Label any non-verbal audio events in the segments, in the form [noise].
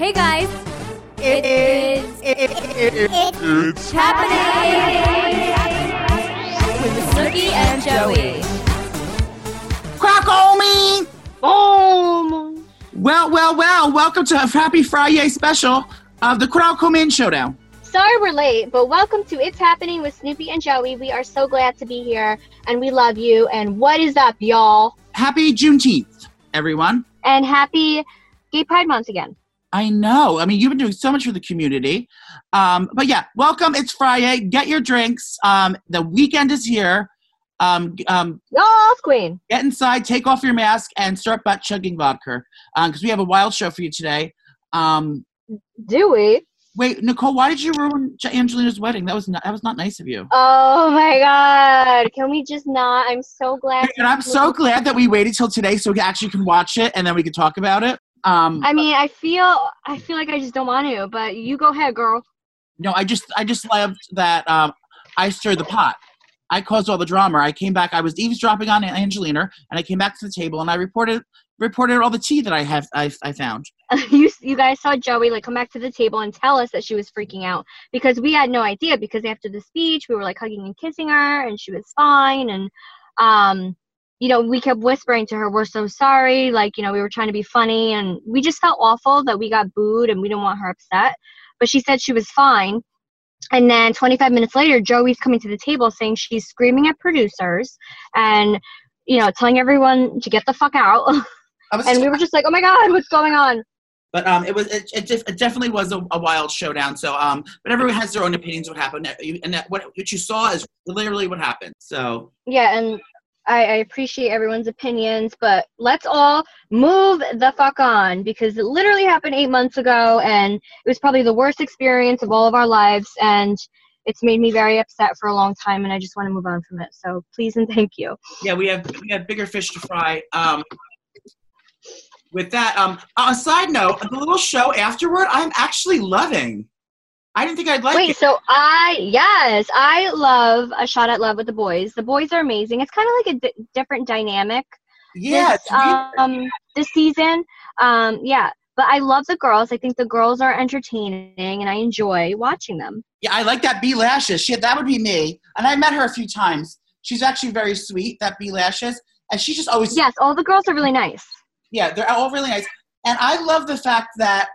Hey guys, It is. it's happening with Snooki and Joey. Crack on me. Boom! Well, well, well. Welcome to a Happy Friday special of the Crowd Come In Showdown. Sorry we're late, but welcome to It's Happening with Snooki and Joey. We are so glad to be here and we love you. And what is up, y'all? Happy Juneteenth, everyone. And happy Gay Pride Month again. I know. I mean, you've been doing so much for the community. Um, but yeah, welcome. It's Friday. Get your drinks. Um, the weekend is here. Um, um, Y'all, Queen. get inside, take off your mask, and start butt chugging vodka because we have a wild show for you today. Um, Do we? wait, Nicole, why did you ruin Angelina's wedding? That was not, that was not nice of you. Oh my god. Can we just not? I'm so glad. And I'm so glad that we waited till today so we actually can watch it and then we can talk about it. Um, I mean, I feel I feel like I just don't want to, but you go ahead, girl. no, I just I just loved that um, I stirred the pot. I caused all the drama. I came back. I was eavesdropping on Angelina, and I came back to the table and I reported reported all the tea that I have I, I found. [laughs] you you guys saw Joey like come back to the table and tell us that she was freaking out because we had no idea because after the speech we were like hugging and kissing her and she was fine and um you know we kept whispering to her we're so sorry like you know we were trying to be funny and we just felt awful that we got booed and we didn't want her upset. But she said she was fine. And then 25 minutes later Joey's coming to the table saying she's screaming at producers and you know telling everyone to get the fuck out. [laughs] And we were just like oh my god what's going on? But um, it was it, it, def- it definitely was a, a wild showdown. So um, but everyone has their own opinions what happened, and that, what what you saw is literally what happened. So Yeah, and I, I appreciate everyone's opinions, but let's all move the fuck on because it literally happened eight months ago and it was probably the worst experience of all of our lives and it's made me very upset for a long time and I just want to move on from it. So please and thank you. yeah, we have we have bigger fish to fry. Um, with that, um, a side note, the little show afterward, I'm actually loving. I didn't think I'd like to Wait, it. so I, yes, I love A Shot at Love with the Boys. The boys are amazing. It's kind of like a different dynamic Yeah, this, um, this season. Um, yeah, but I love the girls. I think the girls are entertaining, and I enjoy watching them. yeah, I like that B Lashes. She, that would be me, and I met her a few times. She's actually very sweet. That B Lashes, and she just always Yes, all the girls are really nice. yeah, they're all really nice. And I love the fact that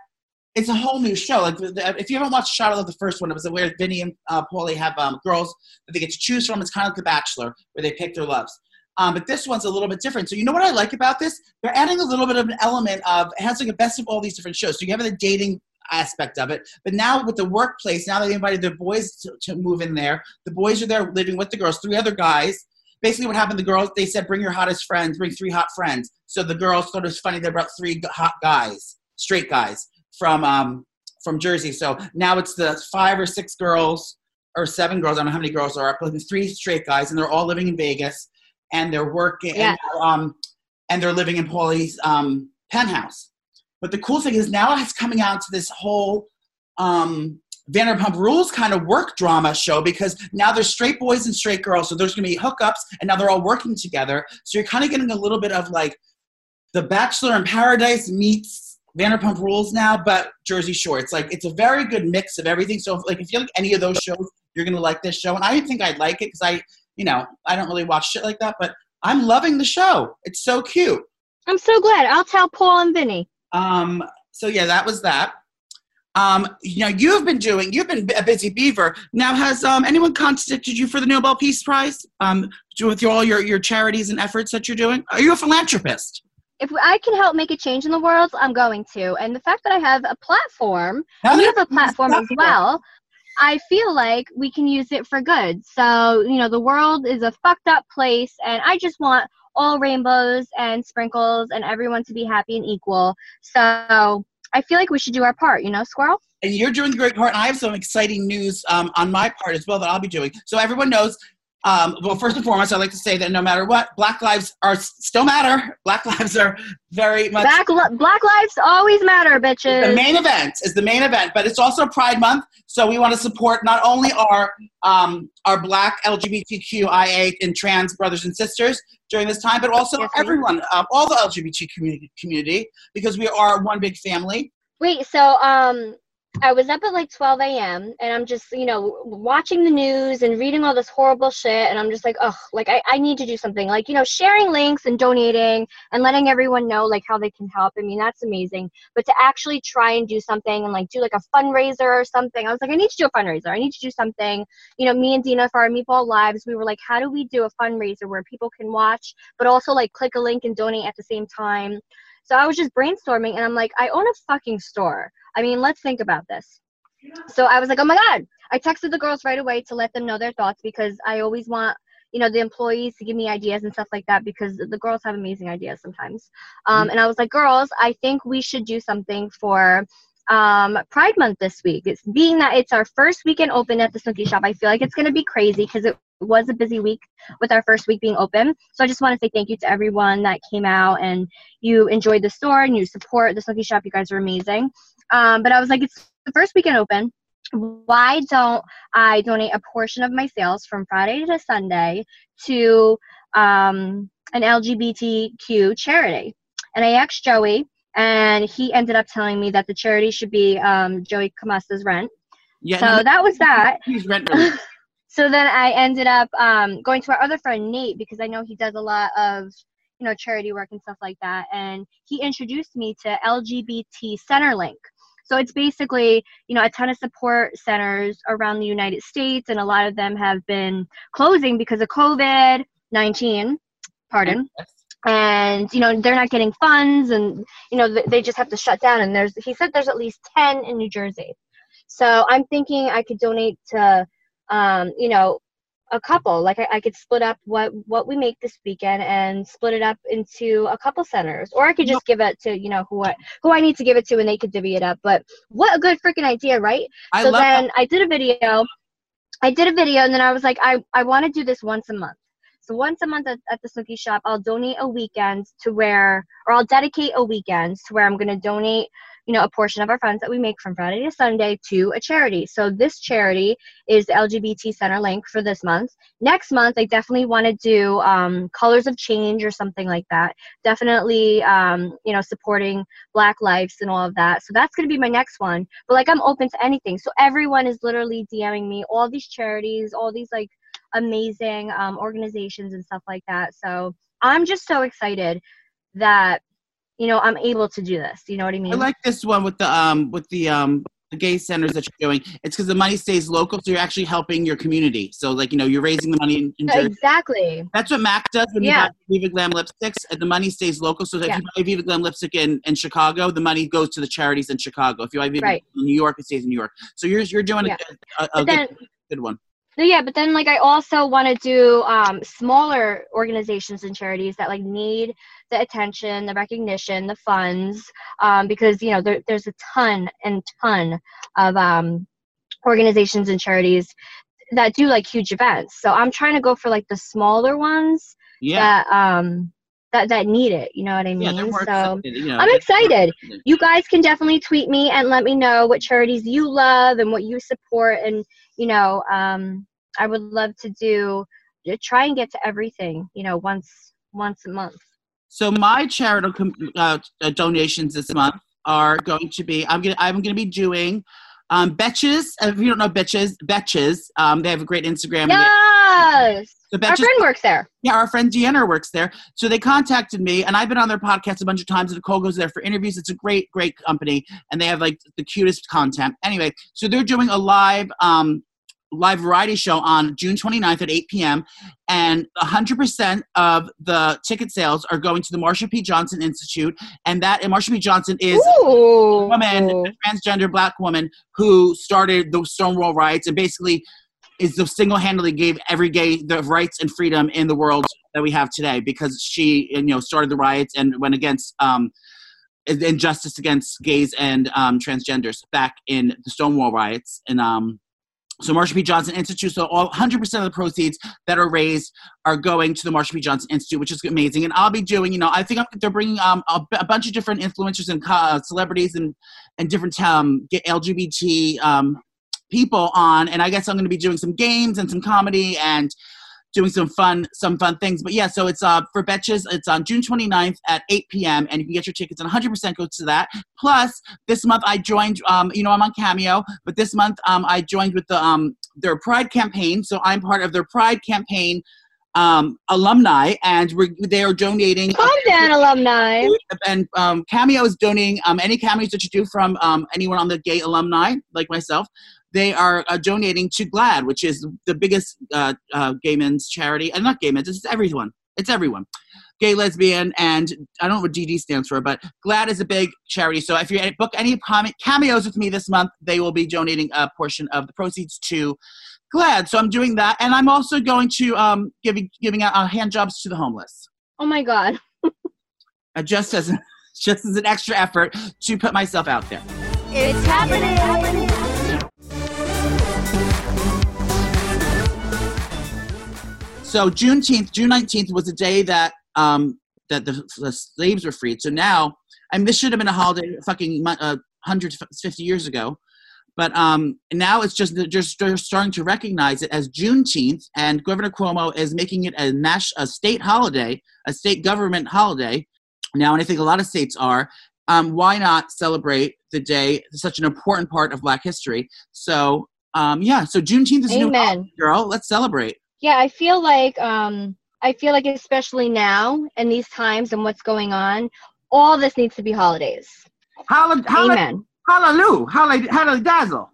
it's a whole new show. Like, the- the- if you haven't watched Shot of the first one, it was where Vinny and uh, Paulie have um, girls that they get to choose from. It's kind of like The Bachelor, where they pick their loves. Um, but this one's a little bit different. So you know what I like about this? They're adding a little bit of an element of it has like a best of all these different shows. So you have the dating aspect of it, but now with the workplace, now they invited their boys to, to move in there. The boys are there living with the girls, three other guys. Basically, what happened? The girls they said, "Bring your hottest friends, bring three hot friends." So the girls thought it was funny. They brought three hot guys, straight guys from um, from Jersey. So now it's the five or six girls or seven girls. I don't know how many girls are, but there's three straight guys, and they're all living in Vegas, and they're working. Yeah. And, um, and they're living in Paulie's um, penthouse. But the cool thing is now it's coming out to this whole um, Vanderpump Rules kind of work drama show because now there's straight boys and straight girls, so there's going to be hookups, and now they're all working together. So you're kind of getting a little bit of like The Bachelor in Paradise meets Vanderpump Rules now, but Jersey Shore. It's like it's a very good mix of everything. So if, like if you like any of those shows, you're going to like this show. And I didn't think I'd like it because I, you know, I don't really watch shit like that, but I'm loving the show. It's so cute. I'm so glad. I'll tell Paul and Vinny. Um, so yeah, that was that. Um, you know, you've been doing, you've been a busy beaver. Now, has um, anyone contacted you for the Nobel Peace Prize? Um, with all your, your charities and efforts that you're doing? Are you a philanthropist? If I can help make a change in the world, I'm going to. And the fact that I have a platform, [laughs] you have a platform as well. I feel like we can use it for good. So, you know, the world is a fucked up place, and I just want all rainbows and sprinkles and everyone to be happy and equal. So, I feel like we should do our part, you know, Squirrel? and you're doing the great part. And I have some exciting news um, on my part as well that I'll be doing. So everyone knows. Um, well, first and foremost, I'd like to say that no matter what, Black lives are still matter. [laughs] Black lives are very much Black, li- black lives always matter, bitches. the main event is the main event, but it's also Pride Month, so we want to support not only our um, our Black LGBTQIA and trans brothers and sisters during this time, but also Yes, everyone, um, all the LGBT community, community, because we are one big family. Wait, so um, I was up at like 12 a.m. and I'm just, you know, watching the news and reading all this horrible shit. And I'm just like, oh, like I, I need to do something. Like, you know, sharing links and donating and letting everyone know like how they can help. I mean, that's amazing. But to actually try and do something and like do like a fundraiser or something, I was like, I need to do a fundraiser. I need to do something. You know, me and Dina for our Meatball Lives, we were like, how do we do a fundraiser where people can watch, but also like click a link and donate at the same time? So I was just brainstorming and I'm like, I own a fucking store. I mean, let's think about this. So I was like, oh my God. I texted the girls right away to let them know their thoughts because I always want, you know, the employees to give me ideas and stuff like that because the girls have amazing ideas sometimes. Um, mm-hmm. and I was like, girls, I think we should do something for um, Pride Month this week. It's being that it's our first weekend open at the Snooki Shop. I feel like it's going to be crazy because it was a busy week with our first week being open. So I just want to say thank you to everyone that came out and you enjoyed the store and you support the Snooki Shop. You guys are amazing. Um, but I was like, it's the first weekend open. Why don't I donate a portion of my sales from Friday to Sunday to um, an LGBTQ charity? And I asked Joey, and he ended up telling me that the charity should be um, Joey Camasta's rent. Yeah, so no, that was that. [laughs] He's rent [laughs] so then I ended up um, going to our other friend Nate because I know he does a lot of you know charity work and stuff like that, and he introduced me to LGBT Centerlink. So it's basically, you know, a ton of support centers around the United States, and a lot of them have been closing because of COVID 19. Pardon. And you know they're not getting funds, and you know they just have to shut down. And there's he said there's at least ten in New Jersey. So I'm thinking I could donate to, um, you know, a couple like I, I, could split up what what we make this weekend and split it up into a couple centers. Or i could just give it to you know who I, who i need to give it to and they could divvy it up. But what a good freaking idea right? I so then that. i did a video. I did a video and then i was like i i want to do this once a month. So once a month at, at the Snooki shop i'll donate a weekend to where or i'll dedicate a weekend to where i'm going to donate you know, a portion of our funds that we make from Friday to Sunday to a charity. So this charity is the LGBT Centerlink for this month. Next month, I definitely want to do um, Colors of Change or something like that. Definitely, um, you know, supporting Black lives and all of that. So that's going to be my next one. But like, I'm open to anything. So everyone is literally DMing me all these charities, all these like amazing um, organizations and stuff like that. So I'm just so excited that you know i'm able to do this you know what i mean? i like this one with the um with the um the gay centers that you're doing. It's because the money stays local so you're actually helping your community. So like you know you're raising the money in, in exactly. That's what mac does when yeah. you buy viva glam lipsticks. And the money stays local so if yeah. you buy viva glam lipstick in, in chicago the money goes to the charities in chicago. If you buy viva right. in new york it stays in new york. So you're, you're doing yeah. a, a, a good, good one no, yeah, but then like I also want to do um, smaller organizations and charities that like need the attention, the recognition, the funds, um, because you know there, there's a ton and ton of um, organizations and charities that do like huge events. So I'm trying to go for like the smaller ones yeah. that um that that need it. You know what I mean? Yeah, so you know, I'm excited. You guys can definitely tweet me and let me know what charities you love and what you support and you know, um, I would love to do try and get to everything, you know, once once a month. So my charitable uh, uh, donations this month are going to be I'm gonna I'm gonna be doing um, Betches. If you don't know Betches, Betches. Um, they have a great Instagram. Yes. So Betches, our friend works there. Yeah, our friend Deanna works there. So they contacted me, and I've been on their podcast a bunch of times. And Nicole goes there for interviews. It's a great, great company, and they have like the cutest content. Anyway, so they're doing a live um, live variety show on June 29th at 8 p.m. And 100% of the ticket sales are going to the Marsha P. Johnson Institute. And that, and Marsha P. Johnson is Ooh. a woman, a transgender black woman who started the Stonewall riots and basically is the single-handedly gave every gay the rights and freedom in the world that we have today because she, you know, started the riots and went against um, injustice against gays and um, transgenders back in the Stonewall riots. And um, so Marsha P. Johnson Institute. So all 100% of the proceeds that are raised are going to the Marsha P. Johnson Institute, which is amazing. And I'll be doing, you know, I think they're bringing um, a, a, bunch of different influencers and uh, celebrities and and different um, LGBT um, people on. And I guess I'm going to be doing some games and some comedy and doing some fun some fun things. But yeah, so it's uh for Betches, it's on June 29th at 8 p.m. and you can get your tickets and 100% go to that. Plus, this month I joined um you know I'm on Cameo, but this month um I joined with the um their Pride campaign, so I'm part of their Pride campaign um, alumni, and we're, they are donating. Calm down, alumni. And um, Cameo is donating um, any cameos that you do from um, anyone on the gay alumni, like myself. They are uh, donating to GLAAD, which is the biggest uh, uh, gay men's charity, and not gay men's, it's everyone. It's everyone. Gay, lesbian, and I don't know what DD stands for, but GLAAD is a big charity. So if you book any cameos with me this month, they will be donating a portion of the proceeds to GLAAD. So I'm doing that, and I'm also going to um, giving giving out uh, hand jobs to the homeless. Oh my god! [laughs] uh, just as [laughs] just as an extra effort to put myself out there. It's happening. So Juneteenth, June nineteenth was the day that um, that the, the, slaves were freed. So now, I mean, this should have been a holiday fucking uh, 150 years ago. But um, now it's just just starting to recognize it as Juneteenth, and Governor Cuomo is making it a national, a state holiday, a state government holiday. Now, and I think a lot of states are. Um, why not celebrate the day? Such an important part of Black history. So, um, yeah. So Juneteenth is Amen. new, holiday, girl. Let's celebrate. Yeah, I feel like um, I feel like especially now in these times and what's going on, all this needs to be holidays. Hol- Amen. Hallelujah. Hallelujah. Hallelujah. Dazzle.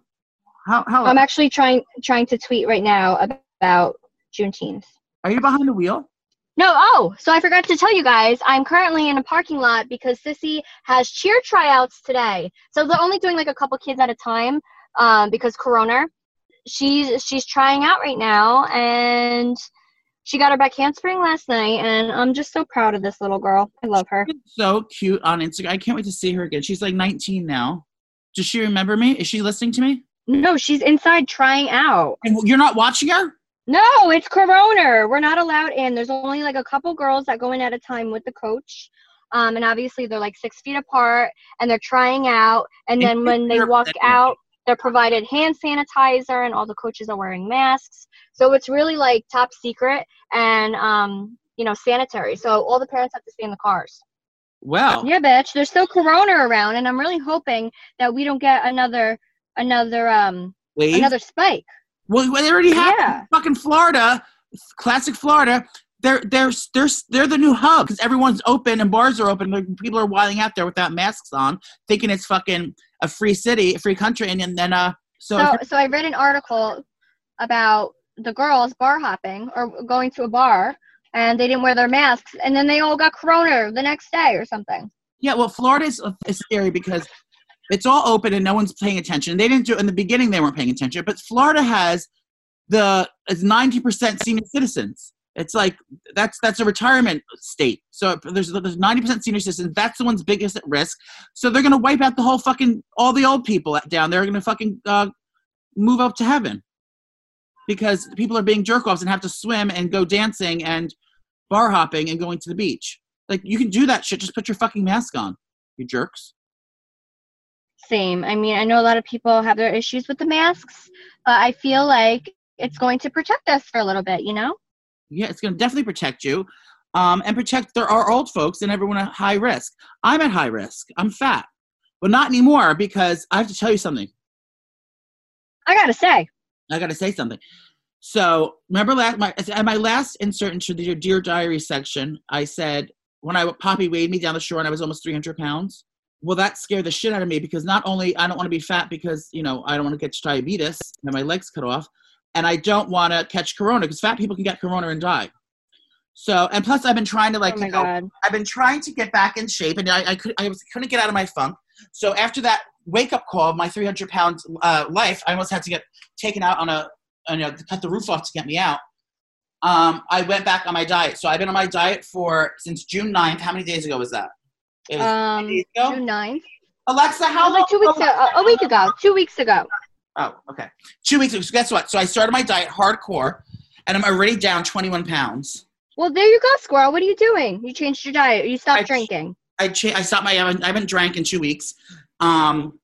How, how, I'm actually trying trying to tweet right now about Juneteenth. Are you behind the wheel? No, oh, so I forgot to tell you guys, I'm currently in a parking lot because Sissy has cheer tryouts today. So they're only doing like a couple kids at a time um, because Corona. She's she's trying out right now, and she got her back handspring last night, and I'm just so proud of this little girl. I love her. So cute on Instagram. I can't wait to see her again. She's like 19 now. Does she remember me? Is she listening to me? No, she's inside trying out. And you're not watching her? No, it's Corona. We're not allowed in. There's only like a couple girls that go in at a time with the coach. Um, and obviously they're like six feet apart and they're trying out. And then when they walk out, they're provided hand sanitizer and all the coaches are wearing masks. So it's really like top secret and um, you know, sanitary. So all the parents have to stay in the cars. Well. Yeah, bitch. There's still corona around and I'm really hoping that we don't get another another um Wave? another spike. Well, they already have yeah. fucking Florida, classic Florida. They're they're they're they're the new hub because everyone's open and bars are open. People are wilding out there without masks on, thinking it's fucking a free city, a free country, and, and then uh. So so, so I read an article about the girls bar hopping or going to a bar and they didn't wear their masks and then they all got corona the next day or something. Yeah, well, Florida is, is scary because it's all open and no one's paying attention. They didn't do in the beginning; they weren't paying attention. But Florida has the is ninety percent senior citizens. It's like that's that's a retirement state. So there's there's ninety percent senior citizens. That's the one's biggest at risk. So they're gonna wipe out the whole fucking all the old people down. They're gonna fucking uh, move up to heaven because people are being jerk offs and have to swim and go dancing and bar hopping and going to the beach. Like you can do that shit. Just put your fucking mask on, you jerks. Same. I mean, I know a lot of people have their issues with the masks, but I feel like it's going to protect us for a little bit. You know? Yeah, it's going to definitely protect you, um, and protect there are old folks and everyone at high risk. I'm at high risk. I'm fat, but not anymore because I have to tell you something. I gotta say. I got to say something. So remember last my at my last insert into the Dear Diary section, I said when I Poppy weighed me down the shore and I was almost 300 pounds. Well, that scared the shit out of me because not only I don't want to be fat because you know I don't want to get diabetes and my legs cut off, and I don't want to catch corona because fat people can get corona and die. So and plus I've been trying to like oh you know, God. I've been trying to get back in shape and I, I could I was couldn't get out of my funk. So after that wake up call of my 300 pound uh, life, I almost had to get taken out on a, on a cut the roof off to get me out. Um, I went back on my diet. So I've been on my diet for since June 9th. How many days ago was that? It was um, June 9th. Alexa, how long? Like two weeks ago, a week ago. Two weeks ago. Oh, okay. Two weeks ago. So guess what? So I started my diet hardcore, and I'm already down 21 pounds. Well, there you go, Squirrel. What are you doing? You changed your diet. You stopped I, drinking. I cha- I stopped my. I haven't, I haven't drank in two weeks. Um,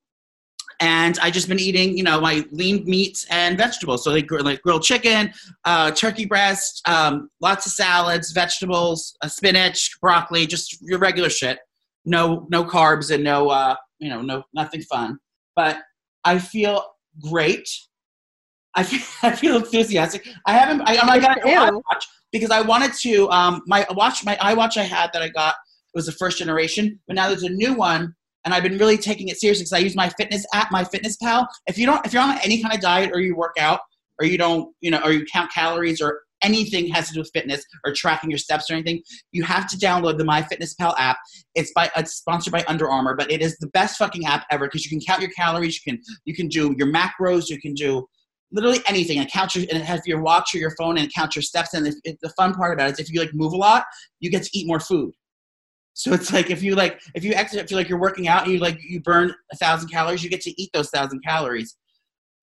and I just been eating, you know, my lean meats and vegetables. So like, like grilled chicken, uh, turkey breast, um, lots of salads, vegetables, uh, spinach, broccoli, just your regular shit. No, no carbs and no, uh, you know, no nothing fun. But I feel great. I feel, [laughs] I feel enthusiastic. I haven't. I, I got an Ew. watch because I wanted to. Um, my watch, my iWatch I had that I got was the first generation, but now there's a new one, and I've been really taking it seriously because I use my fitness app, my Fitness Pal. If you don't, if you're on any kind of diet or you work out or you don't, you know, or you count calories or anything has to do with fitness or tracking your steps or anything, you have to download the MyFitnessPal app. It's by it's sponsored by Under Armour, but it is the best fucking app ever because you can count your calories, you can you can do your macros, you can do literally anything and count your and it has your watch or your phone and count your steps. And the fun part about it is if you like move a lot, you get to eat more food. So it's like if you like if you exercise, you like you're working out and you like you burn a thousand calories, you get to eat those thousand calories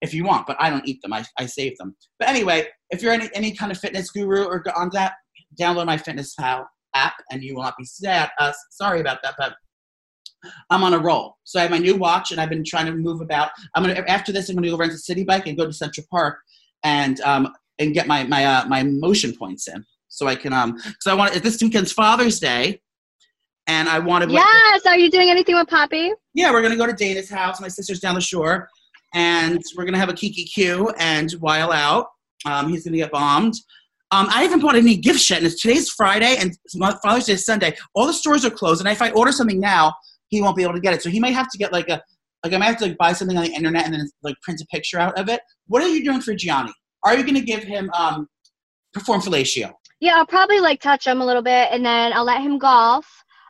if you want. But I don't eat them; I, I save them. But anyway, if you're any any kind of fitness guru or on that, download MyFitnessPal app, and you will not be sad. Uh, sorry about that, but I'm on a roll. So I have my new watch, and I've been trying to move about. I'm gonna after this, I'm gonna go rent a city bike and go to Central Park and um and get my my uh, my motion points in, so I can um because I want this weekend's Father's Day, and I want to Yes. Are you doing anything with Poppy? yeah, we're gonna go to Dana's house. My sister's down the shore, and we're gonna have a Kiki Q and while out. Um, he's gonna get bombed. Um, I haven't bought any gift yet, and it's, today's Friday and Father's Day is Sunday. All the stores are closed, and if I order something now, he won't be able to get it. So he might have to get like a like I might have to like buy something on the internet and then like print a picture out of it. What are you doing for Gianni? Are you gonna give him um, perform fellatio? Yeah, I'll probably like touch him a little bit, and then I'll let him golf.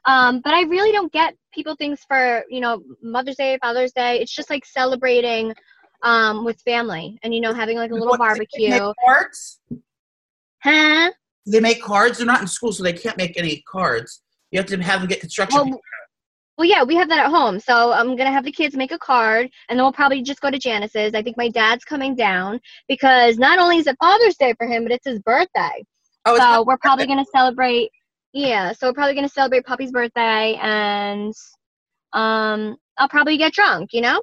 Um, but I really don't get people things for you know Mother's Day, Father's Day. It's just like celebrating um, with family, and you know having like a little barbecue. make cards? Huh? They make cards. They're not in school, so they can't make any cards. You have to have them get construction. Well, well, yeah, we have that at home. So I'm gonna have the kids make a card, and then we'll probably just go to Janice's. I think my dad's coming down because not only is it Father's Day for him, but it's his birthday. oh, So we're probably gonna celebrate. Yeah, so we're probably gonna celebrate Poppy's birthday, and um, I'll probably get drunk. You know?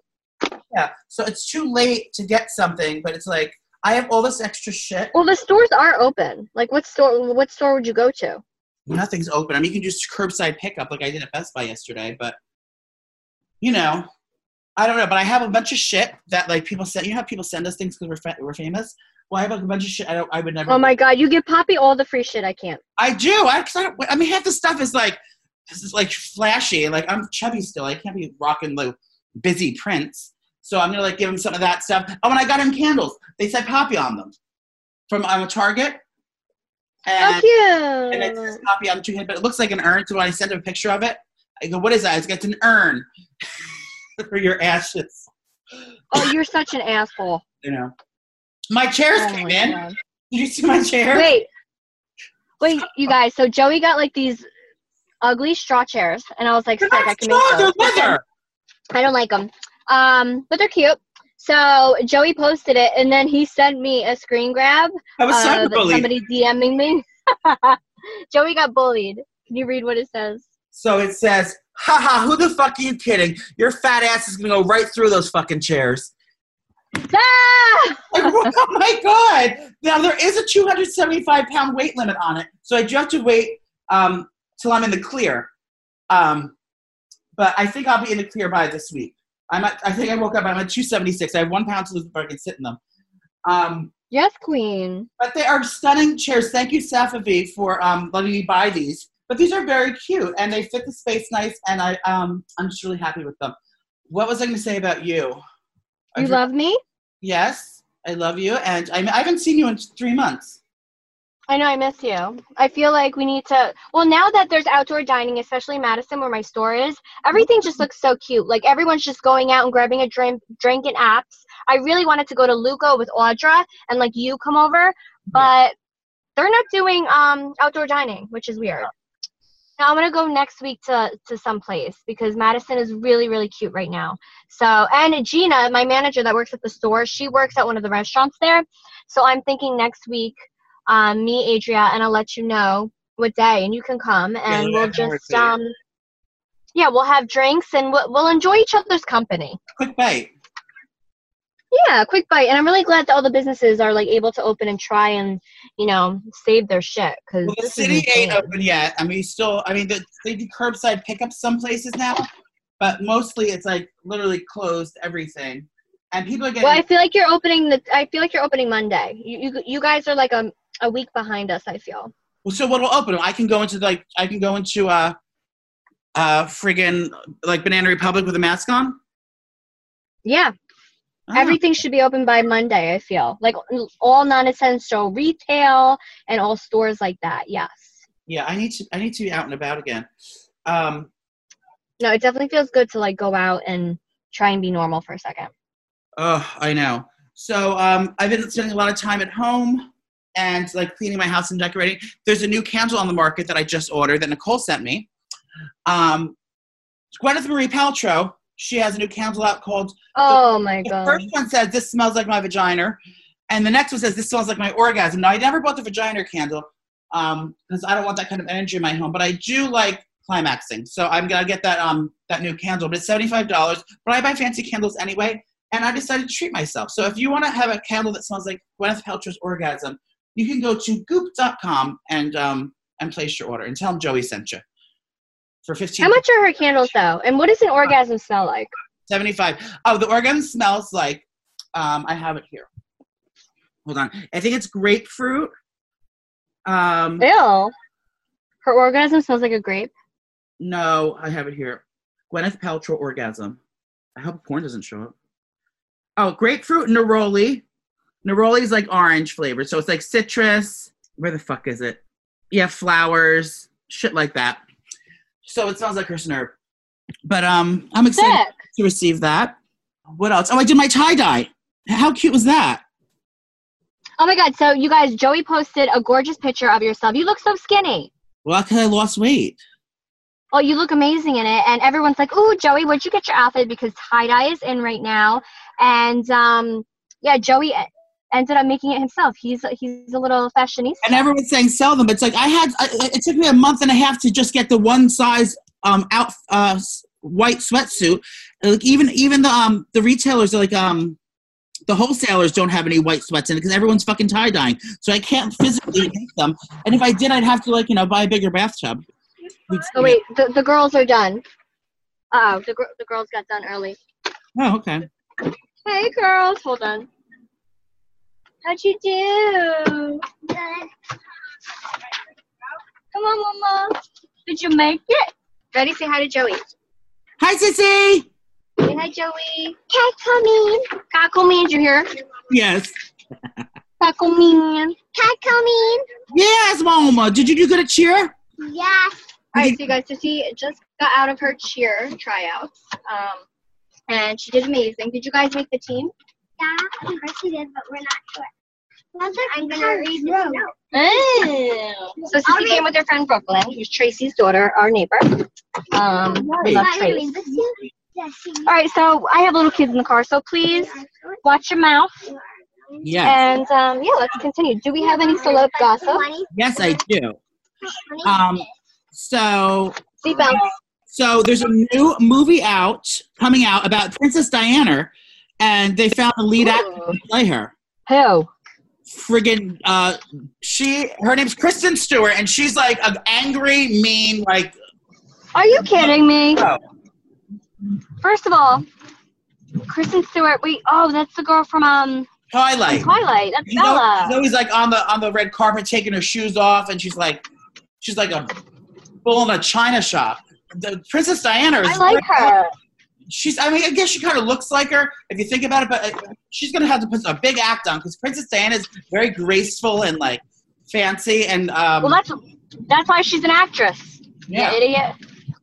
Yeah. So it's too late to get something, but it's like I have all this extra shit. Well, the stores are open. Like, what store? What store would you go to? Nothing's open. I mean, you can just curbside pickup like I did at Best Buy yesterday, but you know, I don't know. But I have a bunch of shit that like people send. You know how people send us things because we're fa- we're famous. Well, I have like, a bunch of shit. I don't. I would never. Oh my God, you give Poppy all the free shit I can't. I do. I, 'cause I, don't, I mean, half the stuff is like this is like flashy. Like I'm chubby still. I can't be rocking the busy prints. So I'm gonna like give him some of that stuff. Oh, and I got him candles. They said poppy on them from um, a Target. How And, cute. and it says poppy on two, but it looks like an urn. So when I send him a picture of it, I go, "What is that?" It's, it's an urn [laughs] for your ashes. oh, you're such an asshole. [laughs] You know, my chairs Oh came my in. God. Did you see my chair? Wait, wait, you guys. So Joey got like these ugly straw chairs, and I was like, They're sick. I can make straw, they're those. I don't like them. Um, but they're cute. So Joey posted it, and then he sent me a screen grab I was somebody DMing me. [laughs] Joey got bullied. Can you read what it says? So it says, haha, who the fuck are you kidding? Your fat ass is gonna go right through those fucking chairs. [laughs] Ah! Like, [laughs] oh my god! Now there is a 275 pound weight limit on it, so I do have to wait um, till I'm in the clear. Um, but I think I'll be in the clear by this week. I'm at, I think I woke up. I'm at 276. I have one pound to lose before I can sit in them. Um, Yes, Queen. but they are stunning chairs. Thank you, Safavieh, for um, letting me buy these. But these are very cute and they fit the space nice, and I um, I'm just really happy with them. What was I going to say about you? You I've- love me? Yes, I love you, and I, I haven't seen you in three months. I know I miss you. I feel like we need to. Well, now that there's outdoor dining, especially Madison, where my store is, everything just looks so cute. Like everyone's just going out and grabbing a drink, drink in apps. I really wanted to go to Luco with Audra and like you come over, but they're not doing um outdoor dining, which is weird. Now I'm gonna go next week to to some place because Madison is really really cute right now. So and Gina, my manager that works at the store, she works at one of the restaurants there. So I'm thinking next week um, me, Adria, and I'll let you know what day, and you can come, and yeah, we'll I can't wait just um, yeah, we'll have drinks and we'll, we'll enjoy each other's company. Quick bite. Yeah, quick bite, and I'm really glad that all the businesses are like able to open and try and you know save their shit because Well, the city ain't open yet. I mean, still, I mean, the, they do curbside pickups some places now, but mostly it's like literally closed everything, and people are getting. Well, I feel like you're opening the. I feel like you're opening Monday. You you, you guys are like a a week behind us. I feel. Well, so what will open? I can go into like I can go into uh uh friggin' like Banana Republic with a mask on. Yeah, Ah, everything should be open by Monday. I feel like all non-essential retail and all stores like that. Yes. yeah, I need to I need to be out and about again. Um, No, it definitely feels good to like go out and try and be normal for a second. oh, I know. So um, I've been spending a lot of time at home and like cleaning my house and decorating. There's a new candle on the market that I just ordered that Nicole sent me. Um, Gwyneth Marie Paltrow. She has a new candle out called Oh my god! The first one says this smells like my vagina, and the next one says this smells like my orgasm. Now I never bought the vagina candle because I don't want that kind of energy in my home, but I do like climaxing, so I'm gonna get that um that new candle. But it's seventy five dollars. But I buy fancy candles anyway, and I decided to treat myself. So if you want to have a candle that smells like Gwyneth Paltrow's orgasm, you can go to goop.com and um and place your order and tell them Joey sent you for fifteen. How much are her candles though? And what does an orgasm smell like? 75. Oh, the orgasm smells like, um, I have it here. Hold on. I think it's grapefruit. Um, Ew. Her orgasm smells like a grape. no, I have it here. Gwyneth Paltrow orgasm. I hope porn doesn't show up. Oh, grapefruit neroli. Neroli is like orange flavored, So it's like citrus. Where the fuck is it? Yeah, flowers, shit like that. So it smells like her snurp. But um, I'm excited Sick. to receive that. What else? Oh, I did my tie dye. How cute was that? Oh my god, so you guys, Joey posted a gorgeous picture of yourself. You look so skinny. Well, because I lost weight. Oh, you look amazing in it. And everyone's like, Ooh, Joey, where'd you get your outfit? Because tie dye is in right now. And um, yeah, Joey ended up making it himself. He's he's a little fashionista. And everyone's saying sell them. but It's like I had. I, it took me a month and a half to just get the one size um out uh white sweatsuit. Like even even the um the retailers are like um the wholesalers don't have any white sweats in it because everyone's fucking tie dyeing. So I can't physically [laughs] make them. And if I did, I'd have to like you know buy a bigger bathtub. oh wait, the, the girls are done. Oh, the the girls got done early. Oh, okay. Hey girls, hold on. How'd you do? Good. Come on, Mama. Did you make it? Ready? Say hi to Joey. Hi, Sissy. Say hi, Joey. Cackleman. Cackleman, you hear? Yes. Cackleman. Cackleman. Yes, Mama. Did you do good at cheer? Yes. All right, so you guys, Sissy just got out of her cheer tryouts, um, and she did amazing. Did you guys make the team? Yeah, of course we did, but we're not sure. That's like I'm gonna read this note. Oh. So Sissy came with her friend Brooklyn, who's Tracy's daughter, our neighbor. Um, we love Am I gonna Trace. read this to you? Yes. All right, so I have little kids in the car, so please watch your mouth. Yes. And um, yeah, let's continue. Do we have any celeb gossip? Yes, I do. Um. So Seatbelts. So there's a new movie out coming out about Princess Diana, and they found the lead actor to play her. Who? Friggin' uh, she her name's Kristen Stewart, and she's like an angry, mean, like Are you kidding me? Oh. First of all, Kristen Stewart. Wait, oh, that's the girl from um Twilight. Twilight. That's always, Bella. she's always like on the on the red carpet taking her shoes off, and she's like she's like a bull in a china shop. The Princess Diana is I like her. She's i mean i guess she kind of looks like her if you think about it but uh, she's gonna have to put a big act on because princess diana is very graceful and like fancy and um Well, that's that's why she's an actress. yeah You idiot.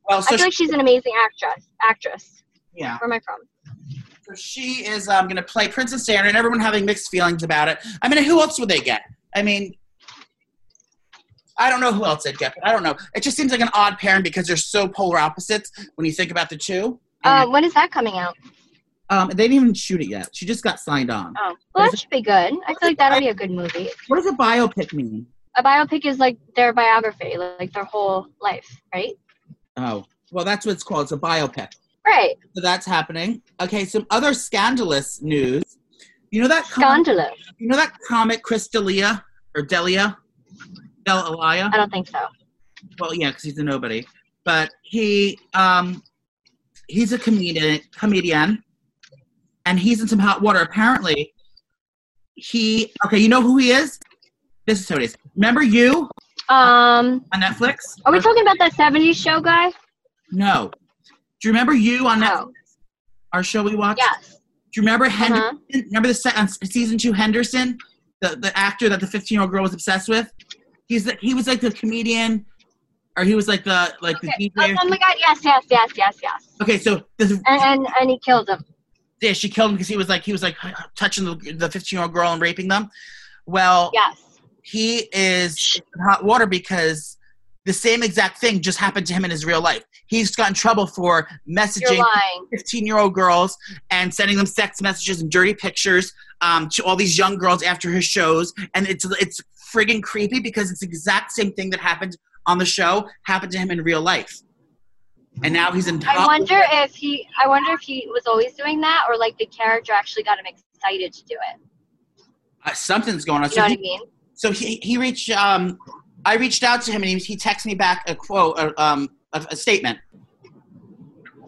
well I feel she, like she's an amazing actress. Actress. yeah Where am I from? so she is um gonna play princess diana and everyone having mixed feelings about it i mean who else would they get i mean I don't know who else they'd get, but I don't know. It just seems like an odd pairing because they're so polar opposites when you think about the two. Uh, when is that coming out? um, they didn't even shoot it yet. She just got signed on. Oh, well, that should be good. I feel like that'll be a good movie. What does a biopic mean? A biopic is like their biography, like their whole life, right? Oh, well, that's what it's called. It's a biopic. Right. So that's happening. Okay, some other scandalous news You know that comic, Scandalous. you know that comic Chris D'Elia or Delia, Del Elia. I don't think so. Well, yeah, because he's a nobody. But he um he's a comedian comedian and he's in some hot water. Apparently, he okay, you know who he is? This is who it is. Remember you Um, on Netflix? are we talking about that '70s show guy? No. Do you remember you on Netflix? Oh. Our show we watched? Yes. Do you remember Henderson? Uh-huh. Remember the se- on season two Henderson, the the actor that the 15 year old girl was obsessed with? He's the, he was like the comedian, or he was like the like Okay. the Oh, DJ. oh my God! Yes, yes, yes, yes, yes. Okay, so this, And and, and he killed him. yeah, she killed him because he was like he was like touching the the 15 year old girl and raping them. Well, Yes. he is in hot water because the same exact thing just happened to him in his real life. He's got in trouble for messaging 15 year old girls and sending them sex messages and dirty pictures um, to all these young girls after his shows. And it's it's friggin' creepy because it's the exact same thing that happened on the show happened to him in real life. And now he's in. I wonder if he. I wonder if he was always doing that, or like the character actually got him excited to do it. uh, something's going on. You So know what he, I mean? so he, he reached. Um, I reached out to him and he, he texted me back a quote, uh, um, a, a statement.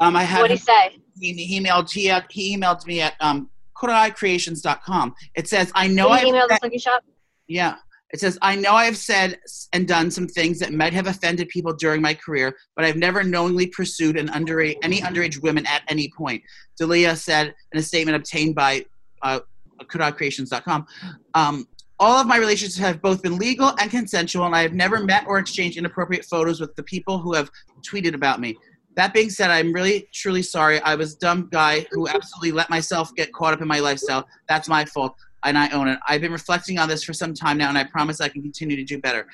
Um, I had What would he say? he, emailed he, uh, he emailed me at um, KodaiCreations.com. It says, "I know Did I he email the Slinky Shop? Yeah. It says, I know I have said and done some things that might have offended people during my career, but I've never knowingly pursued an underage, any underage women at any point. Dalia said in a statement obtained by uh, KodaiCreations.com. Um, all of my relationships have both been legal and consensual, and I have never met or exchanged inappropriate photos with the people who have tweeted about me. That being said, I'm really, truly sorry. I was a dumb guy who absolutely let myself get caught up in my lifestyle. That's my fault and I own it. I've been reflecting on this for some time now, and I promise I can continue to do better.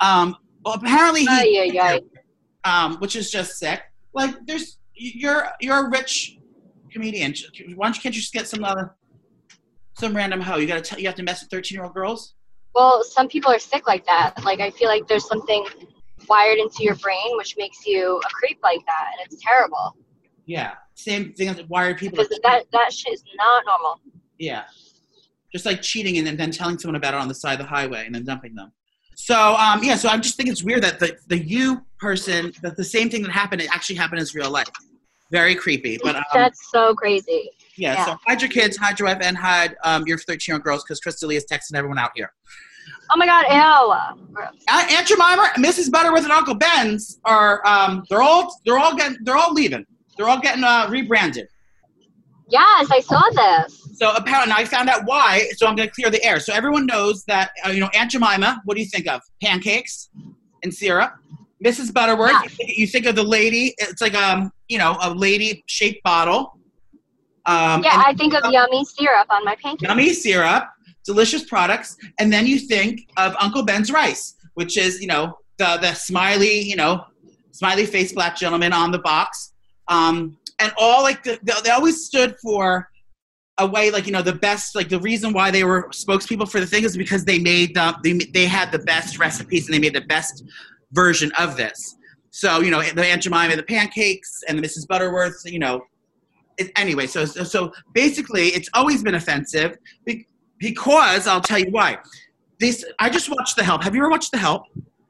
Um, well, apparently, he, Ay, ay, ay. um, which is just sick. Like, there's you're you're a rich comedian. Why don't you can't you just get some other some random hoe? You gotta tell you have to mess with thirteen year old girls. Well, some people are sick like that. Like I feel like there's something wired into your brain which makes you a creep like that, and it's terrible Yeah, same thing as wired people. because that that shit is not normal. Yeah. Just like cheating and then, then telling someone about it on the side of the highway and then dumping them. So um, yeah, so I just think it's weird that the the you person that the same thing that happened it actually happened in real life. Very creepy. But um, That's so crazy. yeah, yeah. so hide your kids, hide your wife, and hide um, your 13 year old girls because Chris D'Elia is texting everyone out here. Oh my god, ew. Uh, Aunt Jemima, Mrs. Butterworth, and Uncle Ben's are um, they're all they're all getting they're all leaving. They're all getting uh, rebranded. Yes, I saw this. So apparently, I found out why. So I'm going to clear the air. So everyone knows that uh, you know Aunt Jemima. What do you think of pancakes and syrup? Mrs. Butterworth. Yes. You, think, you think of the lady. It's like um you know a lady shaped bottle. Um, Yeah, I think of yummy syrup on my pancakes. yummy syrup, delicious products, and then you think of Uncle Ben's rice, which is you know the the smiley you know smiley face black gentleman on the box, um, and all like the, the, they always stood for a way like you know the best like the reason why they were spokespeople for the thing is because they made the, they they had the best recipes and they made the best version of this. So you know the Aunt Jemima, the pancakes, and the Mrs. Butterworth, you know. It, anyway, so, so so basically, it's always been offensive because I'll tell you why. This I just watched The Help. Have you ever watched The Help?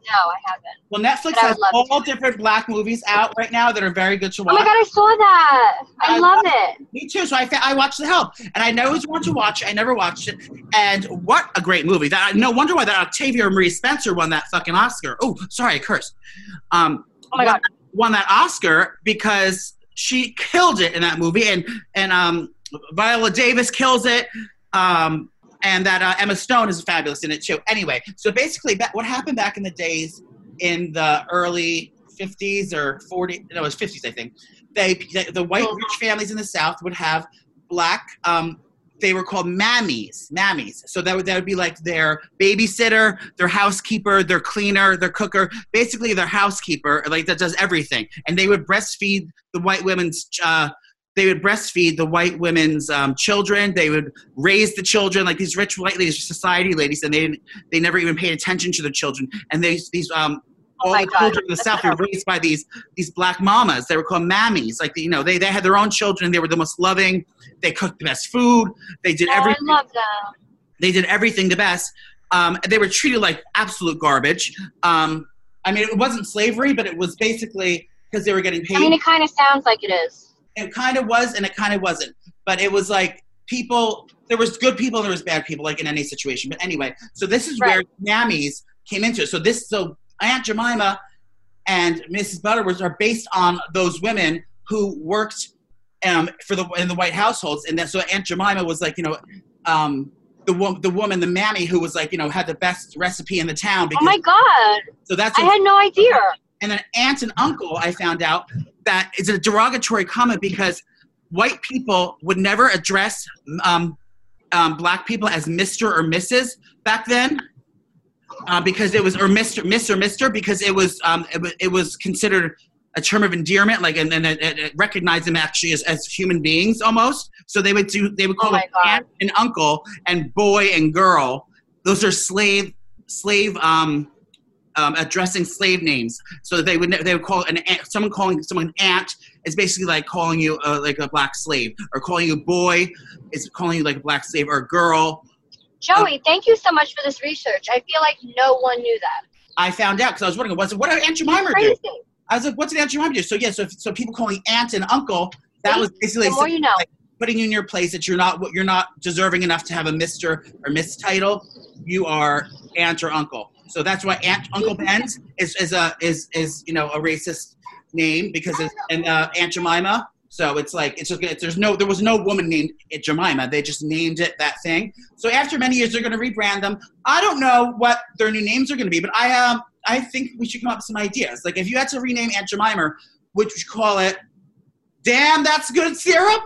No, I haven't. Well, Netflix has all different black movies out right now that are very good to watch. Oh my god, I saw that. I I love it. Me too. So I, I watched The Help, and I always want to watch it. I never watched it, and what a great movie! That no wonder why that Octavia Marie Spencer won that fucking Oscar. Oh, sorry, I cursed. Um, Oh my god. won that Oscar because she killed it in that movie, and and um, Viola Davis kills it, um, and that uh, Emma Stone is fabulous in it too. Anyway, so basically, what happened back in the days in the early 50s or 40, no, it was 50s, I think. They, the, the white rich families in the South would have black. Um, they were called mammies, mammies. So that would that would be like their babysitter, their housekeeper, their cleaner, their cooker, basically their housekeeper, like that does everything. And they would breastfeed the white women's. Uh, they would breastfeed the white women's um, children. They would raise the children like these rich white ladies, society ladies, and they didn't, they never even paid attention to the children. And these these um, all my the God, children in the South were raised by these these black mamas. They were called mammies. Like you know, they they had their own children. They were the most loving. They cooked the best food. They did Oh, I everything. love that. they did everything the best. Um, they were treated like absolute garbage. Um, I mean, it wasn't slavery, but it was basically because they were getting paid I mean, it kind of sounds like it is. It kind of was and it kind of wasn't. But it was like people there was good people and there was bad people like in any situation. But anyway so this is where Right. mammies came into it. So this so aunt jemima and mrs butterworth are based on those women who worked um, for the in the white households. And then so aunt jemima was like you know um, the, wo- the woman the mammy who was like you know had the best recipe in the town Oh because my god, so that's I had no idea. and then aunt and uncle i found out that is a derogatory comment because white people would never address um, um, black people as mr or mrs back then uh, because it was or mr miss or mr because it was um, it, it was considered a term of endearment like and, and it, recognized them actually as, as human beings almost. So they would do they would Oh call them aunt and uncle and boy and girl. Those are slave slave um, um, addressing slave names. So they would they would call an someone calling someone aunt is basically like calling you uh, like a black slave, or calling you boy is calling you like a black slave, or girl. Joey, thank you so much for this research. I feel like no one knew that. I found out because I was wondering what's what did Aunt Jemima do? I was like, what did Aunt Jemima do? So yeah, so so people calling aunt and uncle that was basically The more you know. putting you in your place that you're not you're not deserving enough to have a Mister or Miss title. You are aunt or uncle. So that's why Aunt Uncle Ben's is, is a is is you know a racist name because it's and uh, Aunt Jemima. So it's like it's just it's, there's no there was no woman named Jemima. They just named it that thing. So after many years, they're going to rebrand them. I don't know what their new names are going to be, but I um I think we should come up with some ideas. Like if you had to rename Aunt Jemima, would you call it? Damn, that's good syrup.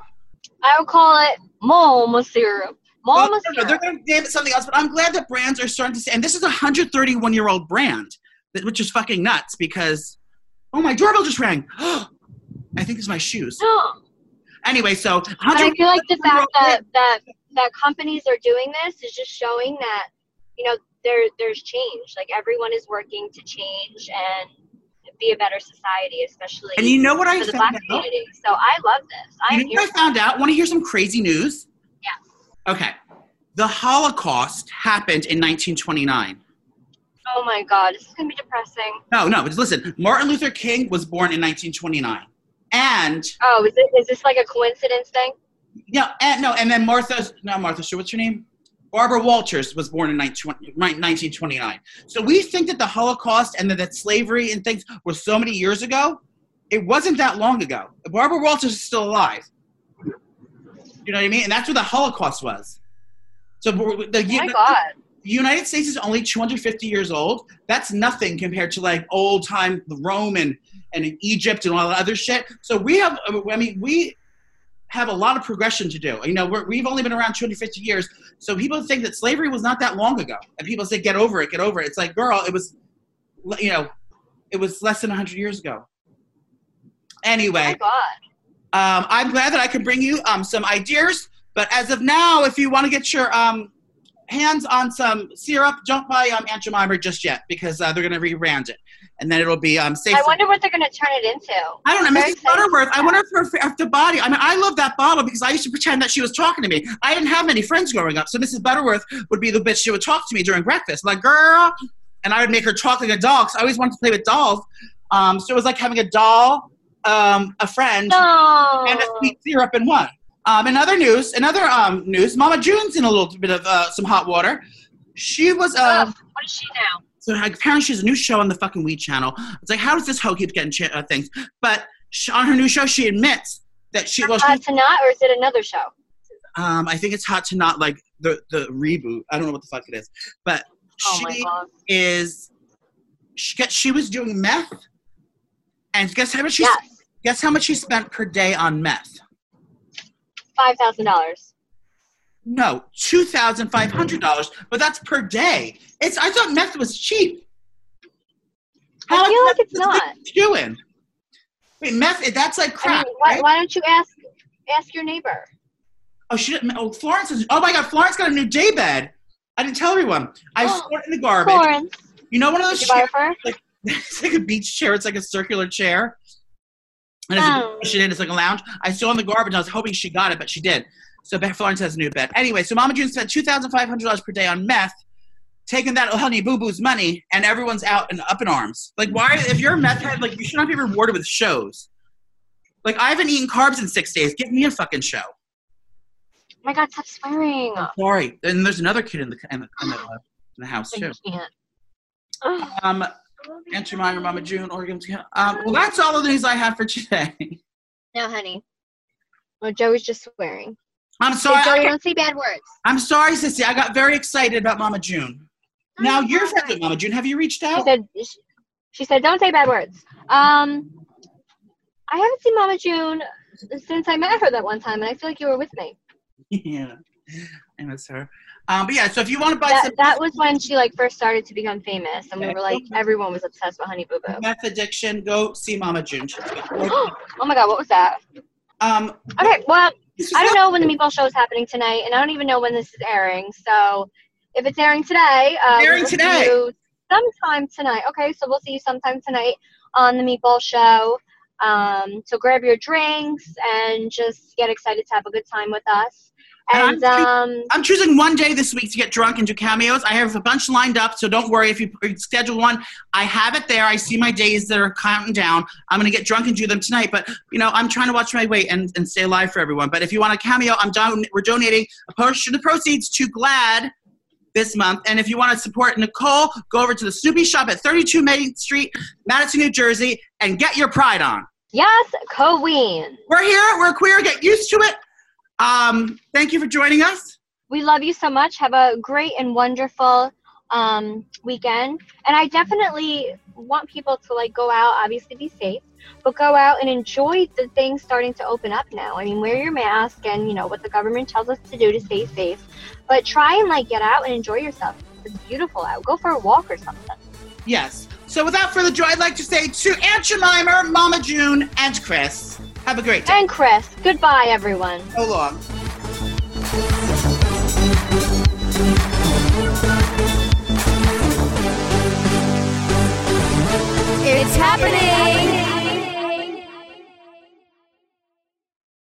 I would call it Mama syrup. Well, Mama no, no, they're going to name it something else, but I'm glad that brands are starting to say, and this is a 131 year old brand, which is fucking nuts because, oh, my doorbell just rang. [gasps] I think it's my shoes. No. Anyway, so I feel like the fact that, that that companies are doing this is just showing that, you know, there there's change. Like everyone is working to change and be a better society, especially and you know what I the found black out? community. So I love this. You I'm know what I found out? Want to hear some crazy news? Okay. The Holocaust happened in 1929. Oh my god, this is gonna be depressing. No, no, but listen, Martin Luther King was born in 1929. And Oh, is it is this like a coincidence thing? Yeah, and no, and then Martha, no, Martha, sure, what's your name? Barbara Walters was born in 1920 1929. So we think that the Holocaust and that, that slavery and things were so many years ago. It wasn't that long ago. Barbara Walters is still alive. You know what I mean? And that's what the Holocaust was. So the, Oh my god. the United States is only 250 years old. That's nothing compared to like old time Rome and, and Egypt and all that other shit. So we have, uh, I mean, we have a lot of progression to do. You know, we're, we've only been around 250 years. So people think that slavery was not that long ago. And people say, get over it, get over it. It's like, girl, it was, you know, it was less than 100 years ago. Oh Anyway, my god. Um, I'm glad that I can bring you um, some ideas. But as of now, if you want to get your um, hands on some syrup, don't buy um, Aunt Jemima just yet because uh, they're going to rebrand it, and then it'll be um, safe. I wonder what they're gonna turn it into. I don't know, Mrs. Butterworth. I wonder if her if the body. I mean, I love that bottle because I used to pretend that she was talking to me. I didn't have many friends growing up, so Mrs. Butterworth would be the bitch. She would talk to me during breakfast, like girl, and I would make her talk like a doll. 'cause I always wanted to play with dolls. Um, so it was like having a doll, um, a friend, No. and a sweet syrup in one. Um, in other news, in other um, news, Mama June's in a little bit of uh, some hot water. She was uh, Ugh, what is she now? so apparently she has a new show on the fucking Weed channel. It's like, how does this hoe keep getting ch- uh, things? But sh on her new show, she admits that she well, Hot she, to not, or is it another show? um, I think it's hot to not like the the reboot. I don't know what the fuck it is, but Oh she is she got, she was doing meth, and guess how much she Yes. Guess how much she spent per day on meth? Five thousand dollars. No, two thousand five hundred dollars, but that's per day. It's I thought meth was cheap. I feel like it's not. Doing. Wait, meth? That's like I mean, why, right? why don't you ask ask your neighbor? Oh, she didn't. Oh, Florence is. Oh my God, Florence got a new day bed. I didn't tell everyone. I oh, saw it in the garbage. Florence. You know, one of those. you buy shit- it for her? [laughs] it's like a beach chair. It's like a circular chair. And it's Oh. it in. It's like a lounge. I saw in the garbage. I was hoping she got it, but she did. So Beth Florence has a new bed. Anyway, so Mama June spent two thousand five hundred dollars per day on meth, taking that honey boo boo's money, and everyone's out and up in arms. Like, why? If you're a meth head, like you should not be rewarded with shows. Like, I haven't eaten carbs in six days. Give me a fucking show. Oh my God, stop swearing. Sorry. And there's another kid in the in the, in the, in the house I too. can't. Um, Aunt Jemima, Mama June, Oregon. Um, well, that's all the news I have for today. No, honey. Oh, Joey's just swearing. I'm Hey, sorry. Joey, I, don't say bad words. I'm sorry, Sissy. I got very excited about Mama June. Now you're friends with Mama June. Have you reached She out? said, she said, don't say bad words. Um, I haven't seen Mama June since I met her that one time, and I feel like you were with me. [laughs] yeah, I miss her. Um, but yeah, so if you want to buy That, some that was when she like first started to become famous, and we were like, everyone was obsessed with Honey Boo Boo. meth addiction, go see Mama June. [gasps] Oh my God, what was that? um, Okay, well, I don't know when the Meatball Show is happening tonight, and I don't even know when this is airing. So, if it's airing today, uh, Airing see today. you sometime tonight. Okay, so we'll see you sometime tonight on the Meatball Show. Um, so grab your drinks and just get excited to have a good time with us. And And I'm um, I'm choosing one day this week to get drunk and do cameos. I have a bunch lined up, so don't worry if you schedule one. I have it there. I see my days that are counting down. I'm gonna get drunk and do them tonight. But you know, I'm trying to watch my weight and, and stay alive for everyone. But if you want a cameo, I'm don- we're donating a portion of the proceeds to GLAAD this month. And if you want to support Nicole, go over to the Snooki shop at 32 Main Street, Madison, New Jersey, and get your pride on. yes, Queen. We're here. We're queer. Get used to it. Um, thank you for joining us. We love you so much. Have a great and wonderful um, weekend. And I definitely want people to like go out, obviously be safe, but go out and enjoy the things starting to open up now. I mean, wear your mask and you know what the government tells us to do to stay safe. But try and like get out and enjoy yourself. It's beautiful out. Go for a walk or something. Yes. So without further ado, I'd like to say to Aunt Jemima, Mama June, and Chris, have a great day. And Chris, goodbye everyone. So long. It's happening!